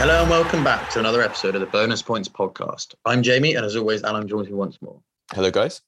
Hello and welcome back to another episode of the Bonus Points podcast. I'm Jamie, and as always, Alon joins me once more. Hello, guys.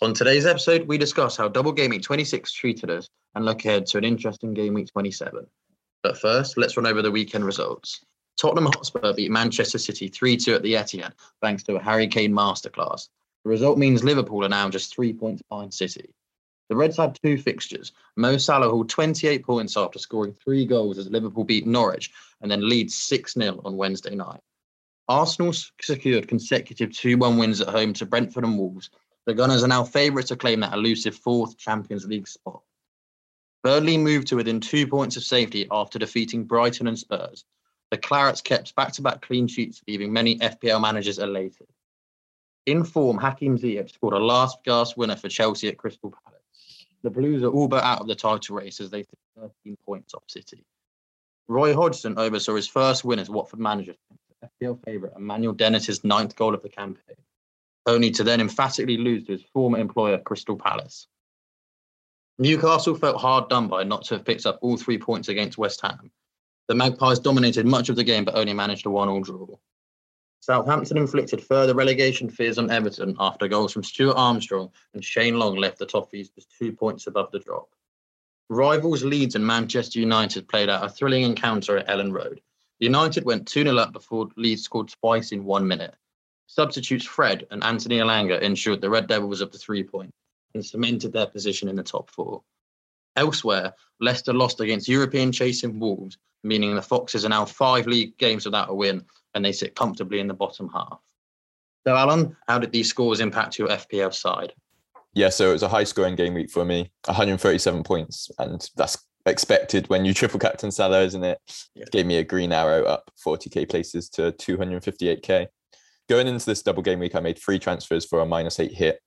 On today's episode, we discuss how double game week 26 treated us and look ahead to an interesting game week 27. But first, let's run over the weekend results. Tottenham Hotspur beat Manchester City 3 2 at the Etihad thanks to a Harry Kane masterclass. The result means Liverpool are now just three points behind City. The Reds had two fixtures. Mo Salah hauled 28 points after scoring three goals as Liverpool beat Norwich and then Leeds 6 0 on Wednesday night. Arsenal secured consecutive 2 1 wins at home to Brentford and Wolves. The Gunners are now favourites to claim that elusive fourth Champions League spot. Burnley moved to within two points of safety after defeating Brighton and Spurs. The Clarets kept back to back clean sheets, leaving many FPL managers elated. In form, Hakim Ziyech scored a last gasp winner for Chelsea at Crystal Palace. The Blues are all but out of the title race as they sit 13 points off City. Roy Hodgson oversaw his first win as Watford manager, FPL favourite Emmanuel Dennis's ninth goal of the campaign, only to then emphatically lose to his former employer, Crystal Palace. Newcastle felt hard done by not to have picked up all three points against West Ham. The Magpies dominated much of the game but only managed a one-all draw. Southampton inflicted further relegation fears on Everton after goals from Stuart Armstrong and Shane Long left the Toffees just two points above the drop. Rivals Leeds and Manchester United played out a thrilling encounter at Elland Road. United went 2 0 up before Leeds scored twice in one minute. Substitutes Fred and Anthony Elanga ensured the Red Devils up to three points and cemented their position in the top four. Elsewhere, Leicester lost against European chasing Wolves, meaning the Foxes are now five league games without a win and they sit comfortably in the bottom half. So, Alon, how did these scores impact your FPL side? Yeah, so it was a high scoring game week for me 137 points, and that's expected when you triple captain Salah, isn't it? Yeah. Gave me a green arrow up 40k places to 258k. Going into this double game week, I made three transfers for a minus eight hit.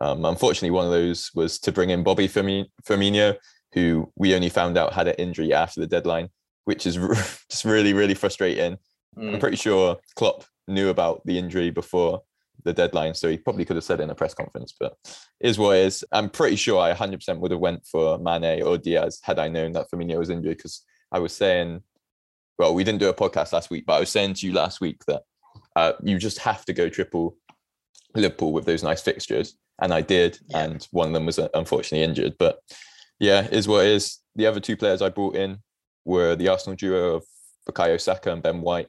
Um, unfortunately, one of those was to bring in Bobby Firmino, who we only found out had an injury after the deadline, which is just really, really frustrating. Mm. I'm pretty sure Klopp knew about the injury before the deadline, so he probably could have said it in a press conference. But is what is. I'm pretty sure I 100% would have went for Mane or Diaz had I known that Firmino was injured because I was saying, well, we didn't do a podcast last week, but I was saying to you last week that uh, you just have to go triple Liverpool with those nice fixtures, and I did, yeah. and one of them was uh, unfortunately injured. But yeah, is what is. The other two players I brought in were the Arsenal duo of Bukayo Saka and Ben White.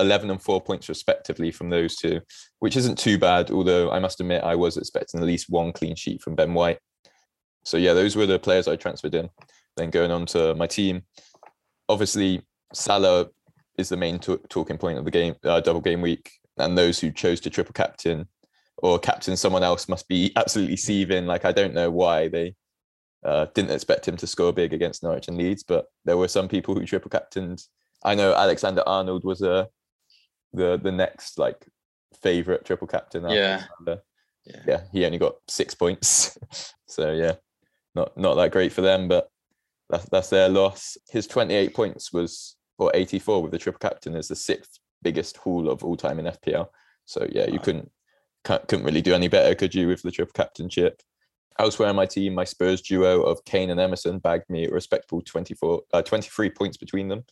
11 and four points respectively from those two, which isn't too bad. Although I must admit, I was expecting at least one clean sheet from Ben White. So yeah, those were the players I transferred in. Then going on to my team, obviously Salah is the main t- talking point of the game, uh, double game week, and those who chose to triple captain or captain someone else must be absolutely seething. Like I don't know why they uh, didn't expect him to score big against Norwich and Leeds, but there were some people who triple captained. I know Alexander Arnold was a the the next like favorite triple captain. Yeah. yeah. Yeah. He only got six points. so yeah, not not that great for them, but that's that's their loss. His 28 points was or 84 with the triple captain is the sixth biggest haul of all time in FPL. So yeah, you wow. couldn't couldn't really do any better, could you, with the triple captainship? Elsewhere in my team, my Spurs duo of Kane and Emerson bagged me a respectable 24, uh, 23 points between them.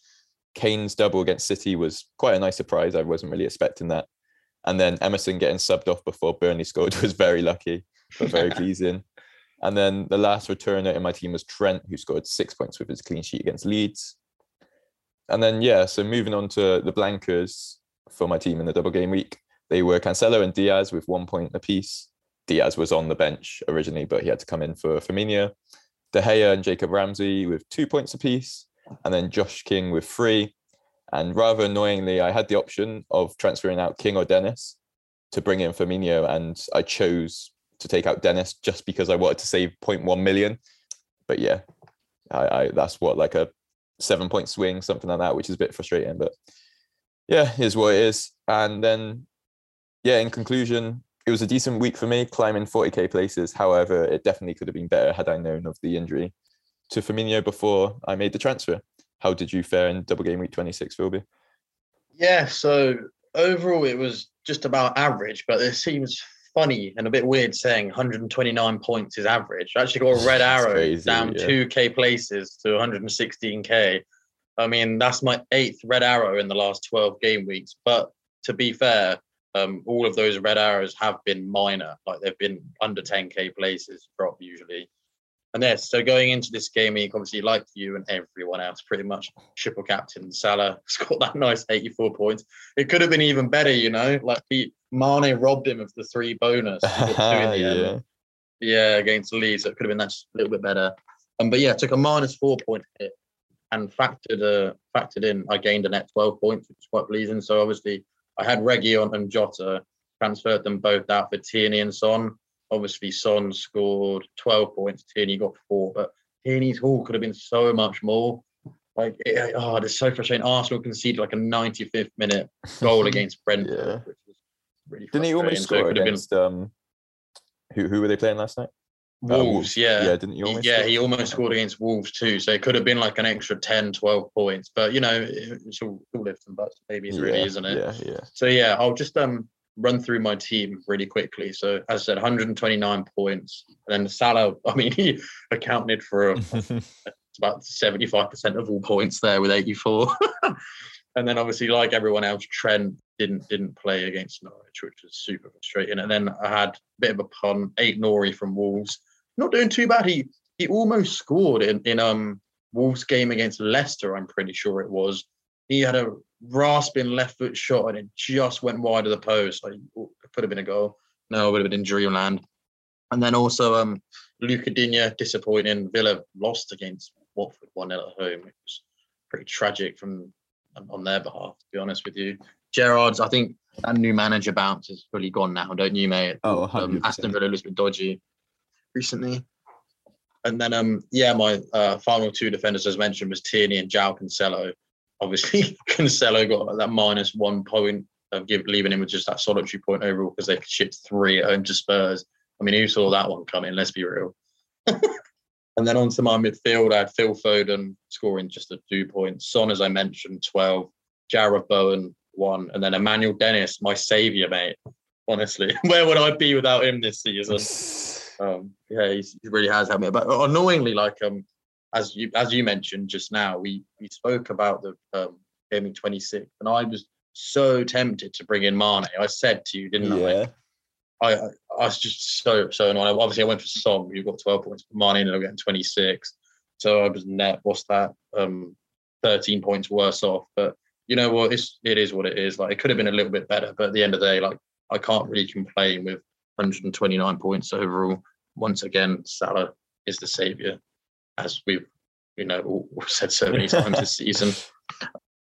Kane's double against City was quite a nice surprise. I wasn't really expecting that. And then Emerson getting subbed off before Burnley scored was very lucky, but very pleasing. And then the last returner in my team was Trent, who scored six points with his clean sheet against Leeds. And then, yeah, so moving on to the blankers for my team in the double game week, they were Cancelo and Diaz with one point apiece. Diaz was on the bench originally, but he had to come in for Firmino. De Gea and Jacob Ramsey with two points apiece and then Josh King with three. And rather annoyingly, I had the option of transferring out King or Dennis to bring in Firmino, and I chose to take out Dennis just because I wanted to save 0.1 million. But yeah, I, I that's what like a seven point swing, something like that, which is a bit frustrating. But yeah, here's what it is. And then yeah, in conclusion, it was a decent week for me, climbing 40k places. However, it definitely could have been better had I known of the injury to Firmino before I made the transfer. How did you fare in double game week 26, Philby? Yeah, so overall it was just about average, but it seems funny and a bit weird saying 129 points is average. I actually got a red arrow crazy, down yeah. 2k places to 116k. I mean, that's my eighth red arrow in the last 12 game weeks. But to be fair, um, all of those red arrows have been minor, like they've been under 10k places drop usually. And yes, so going into this game week, obviously, like you and everyone else, pretty much triple captain Salah scored that nice 84 points. It could have been even better, you know, like he Mane robbed him of the three bonus. yeah. yeah, against Leeds. So it could have been that a little bit better. Um, but yeah, took a minus four point hit and factored uh, factored in. I gained a net 12 points, which was quite pleasing. So obviously, I had Reggie on and Jota, transferred them both out for Tierney and Son. Obviously, Son scored 12 points, Tierney got four, but Tierney's haul could have been so much more. Like, it, oh, it's so frustrating. Arsenal conceded like a 95th minute goal against Brentford, yeah. which was really Didn't he almost score so against, been... um, who, who were they playing last night? Uh, Wolves, uh, yeah. Yeah, didn't he almost? Yeah, he almost scored against Wolves too. So it could have been like an extra 10, 12 points. But you know, it's all, all lifts and buts, maybe yeah, really, isn't it? Yeah, yeah. So yeah, I'll just um run through my team really quickly. So as I said, 129 points. And then Salah, I mean, he accounted for about 75% of all points there with 84. and then obviously, like everyone else, Trent didn't didn't play against Norwich, which was super frustrating. And then I had a bit of a pun, Aït-Nouri from Wolves not doing too bad. He he almost scored in in um Wolves game against Leicester. I'm pretty sure it was. He had a rasping left foot shot and it just went wide of the post. Like it could have been a goal. No, it would have been in dreamland. And then also um Digne disappointing. Villa lost against Watford 1 0 at home. It was pretty tragic from on their behalf, to be honest with you. Gerrard's, I think that new manager bounce is fully gone now, don't you, mate? Oh, um, Aston Villa was a bit dodgy recently. And then, um, yeah, my uh, final two defenders, as mentioned, was Tierney and João Cancelo. Obviously, Cancelo got that minus one point of give, leaving him with just that solitary point overall because they shipped three at home to Spurs. I mean, who saw that one coming? Let's be real. and then onto my midfield, I had Phil Foden scoring just a two points. Son, as I mentioned, 12. Jarrod Bowen, one. And then Emmanuel Dennis, my saviour, mate. Honestly, where would I be without him this season? Um, yeah, he really has helped me. But annoyingly, like um, as you as you mentioned just now, we we spoke about the um, gaming 26, and I was so tempted to bring in Mane. I said to you, didn't yeah. I? I I was just so so annoyed. Obviously, I went for Son, who got 12 points. Mane ended up getting 26. So I was net. What's that? Um, 13 points worse off. But you know what? It's it is what it is. Like it could have been a little bit better, but at the end of the day, like I can't really complain with 129 points overall. Once again, Salah is the saviour, as we've you know said so many times this season.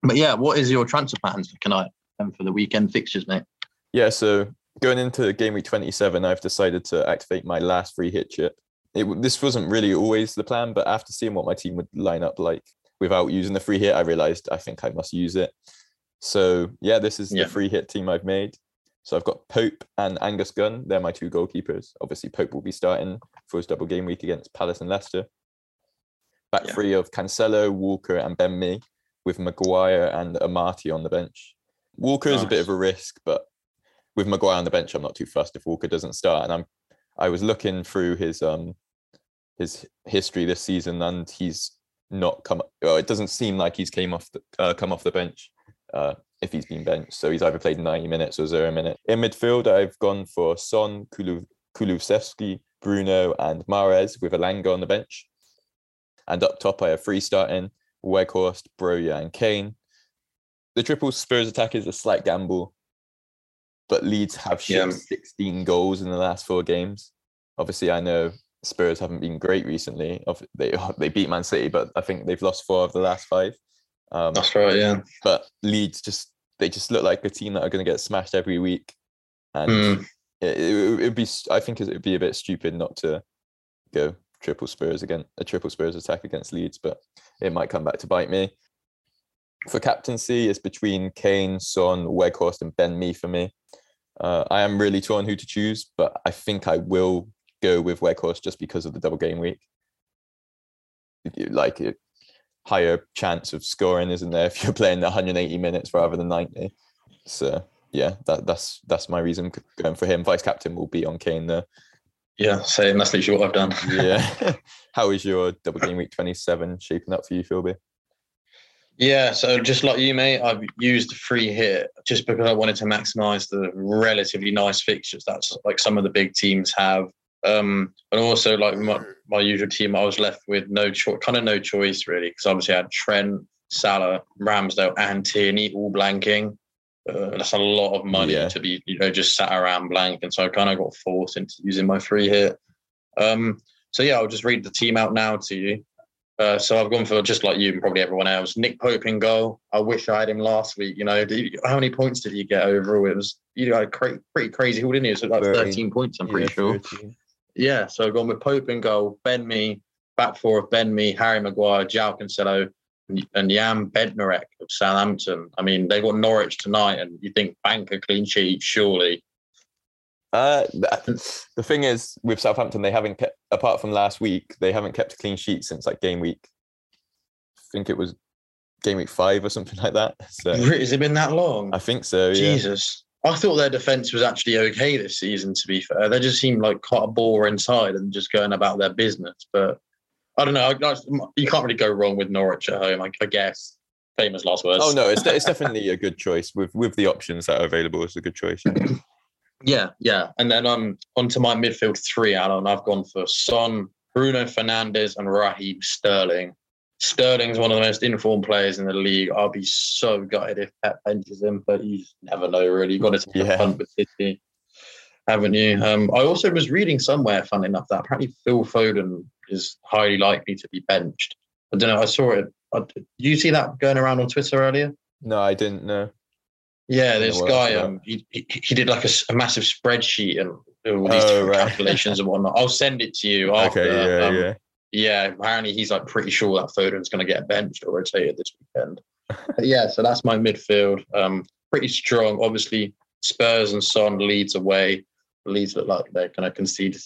But yeah, what is your transfer plans for tonight and for the weekend fixtures, mate? Yeah, so going into game week 27, I've decided to activate my last free hit chip. It, this wasn't really always the plan, but after seeing what my team would line up like without using the free hit, I realized I think I must use it. So yeah, this is yeah. the free hit team I've made. So I've got Pope and Angus Gunn. They're my two goalkeepers. Obviously, Pope will be starting for his double game week against Palace and Leicester. Back yeah. three of Cancelo, Walker, and Ben Mee, with Maguire and Amati on the bench. Walker nice. is a bit of a risk, but with Maguire on the bench, I'm not too fussed if Walker doesn't start. And I'm I was looking through his um his history this season, and he's not come. Well, it doesn't seem like he's came off the uh, come off the bench uh, if he's been benched. So he's either played 90 minutes or zero minutes. In midfield, I've gone for Son, Kulu, Kulusevski, Bruno, and Mahrez with Elanga on the bench. And up top, I have three starting Weghorst, Broja, and Kane. The triple Spurs attack is a slight gamble, but Leeds have shipped yeah. 16 goals in the last four games. Obviously, I know Spurs haven't been great recently. They they beat Man City, but I think they've lost four of the last five. Um, That's right, yeah. But Leeds just they just look like a team that are going to get smashed every week, and mm. it, it would be I think it would be a bit stupid not to go triple Spurs again a triple Spurs attack against Leeds, but it might come back to bite me. For captaincy, it's between Kane, Son, Weghorst, and Ben Mee for me. Uh, I am really torn who to choose, but I think I will go with Weghorst just because of the double game week. Like it, higher chance of scoring, isn't there, if you're playing 180 minutes rather than 90? So yeah, that, that's that's my reason going for him. Vice captain will be on Kane there. Yeah, same. That's literally what I've done. yeah. How is your double game week 27 shaping up for you, Philby? Yeah, so just like you, mate, I've used free hit just because I wanted to maximise the relatively nice fixtures that's like some of the big teams have. Um, and also like my, my usual team, I was left with no choice, kind of no choice really, because obviously I had Trent, Salah, Ramsdale, and Tierney all blanking. Uh, that's a lot of money yeah. to be, you know, just sat around blank, and so I kind of got forced into using my free hit. Um, so yeah, I'll just read the team out now to you. Uh, so I've gone for just like you and probably everyone else. Nick Pope in goal. I wish I had him last week. You know, you, how many points did he get overall? It was you know cra- pretty crazy haul, didn't he? It was like 13, 13 points. I'm pretty yeah, sure. 13. Yeah, so I've gone with Pope in goal, Ben Mee, back four of Ben Mee, Harry Maguire, João Cancelo, and, Jan Bednarek of Southampton. I mean, they got Norwich tonight, and you think bank a clean sheet, surely. Uh, the thing is, with Southampton, they haven't kept, apart from last week, they haven't kept a clean sheet since like game week. I think it was game week five or something like that. So has it been that long? I think so. Jesus, yeah. I thought their defense was actually okay this season. To be fair, they just seemed like quite a bore inside and just going about their business. But I don't know. You can't really go wrong with Norwich at home, I, I guess. Famous last words. Oh no, it's, it's definitely a good choice with with the options that are available. It's a good choice. Yeah, yeah. And then um onto my midfield three, Alon. I've gone for Son, Bruno Fernandes, and Raheem Sterling. Sterling's one of the most informed players in the league. I'll be so gutted if Pep benches him, but you never know really. You've got to take yeah. a punt with City, haven't you? Um, I also was reading somewhere, fun enough, that apparently Phil Foden is highly likely to be benched. I don't know. I saw it. Did you see that going around on Twitter earlier? No, I didn't know. Yeah, this guy, um, he, he, he did like a, a, massive spreadsheet and all these oh, right. calculations and whatnot. I'll send it to you after. Okay, yeah, um, yeah. Yeah, apparently he's like pretty sure that Foden's going to get benched or rotated this weekend. yeah, so that's my midfield. Um, pretty strong. Obviously, Spurs and Son Leeds away. Leeds look like they're going to concede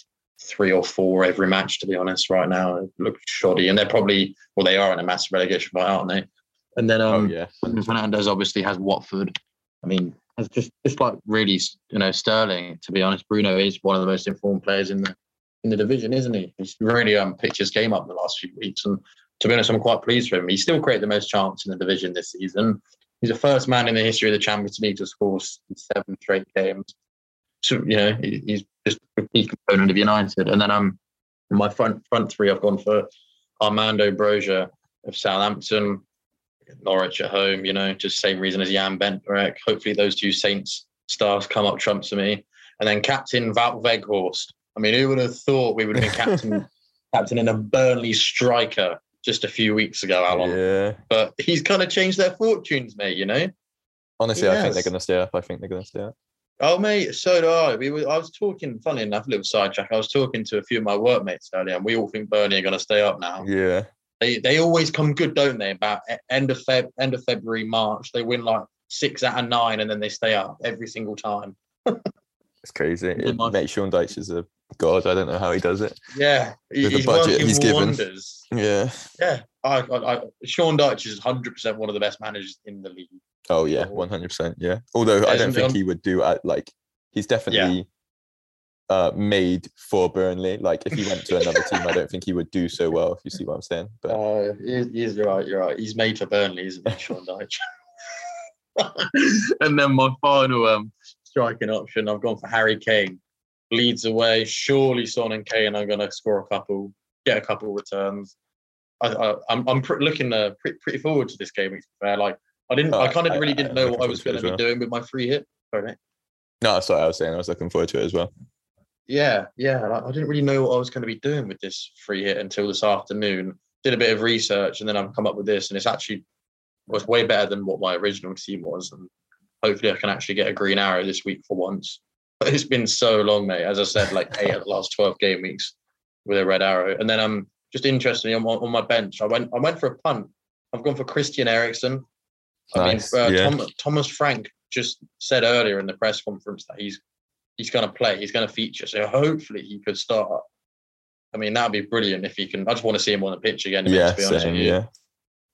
three or four every match. To be honest, right now they look shoddy, and they're probably well, they are in a massive relegation fight, aren't they? And then um, oh, yeah. Fernandes obviously has Watford I mean, it's just just like really, you know, Sterling. To be honest, Bruno is one of the most informed players in the in the division, isn't he? He's really um picked his game up in the last few weeks, and to be honest, I'm quite pleased for him. He still created the most chance in the division this season. He's the first man in the history of the Champions League to score seven straight games. So you know, he's just a key component of United. And then I'm um, my front front three, I've gone for Armando Broja of Southampton, Norwich at home, you know, just same reason as Jan Bednarek. Hopefully those two Saints stars come up trumps for me. And then captain Wout Weghorst. I mean, who would have thought we would have been captain captain in a Burnley striker just a few weeks ago, Alon? Yeah. But he's kind of changed their fortunes, mate, you know? Honestly, I think they're gonna stay up. I think they're gonna stay up. Oh mate, so do I. We were, I was talking, funny enough, a little sidetrack. I was talking to a few of my workmates earlier, and we all think Burnley are going to stay up now. Yeah. They they always come good, don't they? About end of Feb, end of February, March, they win like six out of nine, and then they stay up every single time. it's crazy. It, mate, Sean Dyche is a god. I don't know how he does it. Yeah, With he's the budget he's given. Yeah, yeah. I, I, I, Sean Dyche is hundred percent one of the best managers in the league. Oh yeah, one hundred percent. Yeah. Although yeah, I don't think he would do uh, like he's definitely. Yeah uh, made for Burnley. Like if he went to another team, I don't think he would do so well. If you see what I'm saying. But uh, he's, you're right. You're right. He's made for Burnley, isn't he, Sean Dyche? and then my final um, striking option, I've gone for Harry Kane. Leeds away. Surely Son and Kane are going to score a couple, get a couple returns. I, am I'm, I'm pr- looking uh, pretty, pretty forward to this game. To be fair, like I didn't, I kind of really didn't know what I was going to be well. doing with my free hit. Sorry, No, that's what I was saying. I was looking forward to it as well. Yeah, yeah. I didn't really know what I was going to be doing with this free hit until this afternoon. Did a bit of research and then I've come up with this, and it's actually was way better than what my original team was. And hopefully, I can actually get a green arrow this week for once. But it's been so long, mate. As I said, like eight of the last twelve game weeks with a red arrow. And then I'm um, just interestingly on my, on my bench. I went I went for a punt. I've gone for Christian Eriksen. I nice. mean, uh, yeah. Tom, Thomas Frank just said earlier in the press conference that he's he's going to play, he's going to feature. So hopefully he could start. I mean, that'd be brilliant if he can. I just want to see him on the pitch again. Yeah, to be honest same, with you. yeah.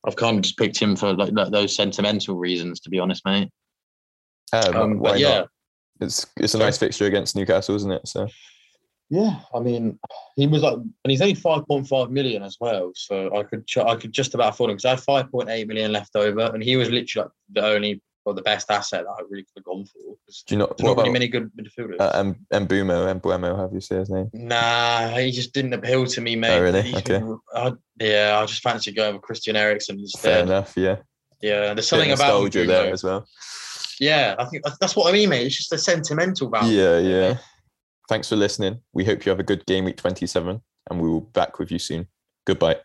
I've kind of just picked him for like, like those sentimental reasons, to be honest, mate. Um, um, but yeah, not? it's it's a nice fixture against Newcastle, isn't it? So Yeah, I mean, he was like, and he's only five point five million as well. So I could, I could just about afford him because I had five point eight million left over, and he was literally like the only or the best asset that I really could have gone for. Do you There's not really many good midfielders. Uh, and Mbeumo, Mbeumo, have you seen his name? Nah, he just didn't appeal to me, mate. Oh, really? He's Okay. been- I, yeah, I just fancy going with Christian Eriksen Fair enough. Yeah. Yeah, there's something about nostalgia there as well. Yeah, I think that's- that's what I mean, mate. It's just a sentimental value. Yeah, yeah. Thanks for listening. We hope you have a good game week 27 and we will be back with you soon. Goodbye.